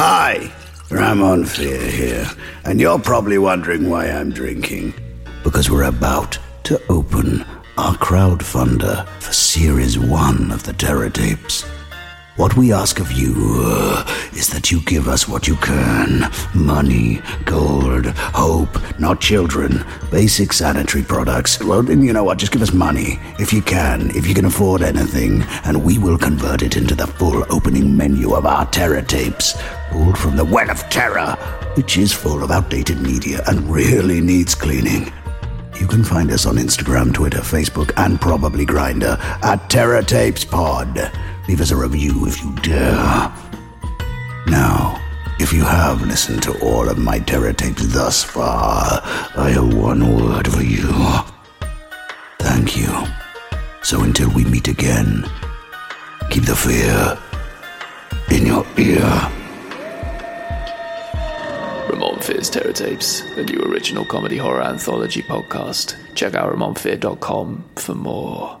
Hi, Ramon Fear here, and you're probably wondering why I'm drinking. Because we're about to open our crowdfunder for Series 1 of the Terror Tapes. What we ask of you uh, is that you give us what you can money, gold, hope, not children, basic sanitary products. Well, then you know what? Just give us money if you can, if you can afford anything, and we will convert it into the full opening menu of our terror tapes, pulled from the well of terror, which is full of outdated media and really needs cleaning. You can find us on Instagram, Twitter, Facebook, and probably Grindr at Terror Tapes Pod. Leave us a review if you dare. Now, if you have listened to all of my terror tapes thus far, I have one word for you. Thank you. So until we meet again, keep the fear in your ear. Ramon Fear's Terror Tapes, the new original comedy horror anthology podcast. Check out RamonFear.com for more.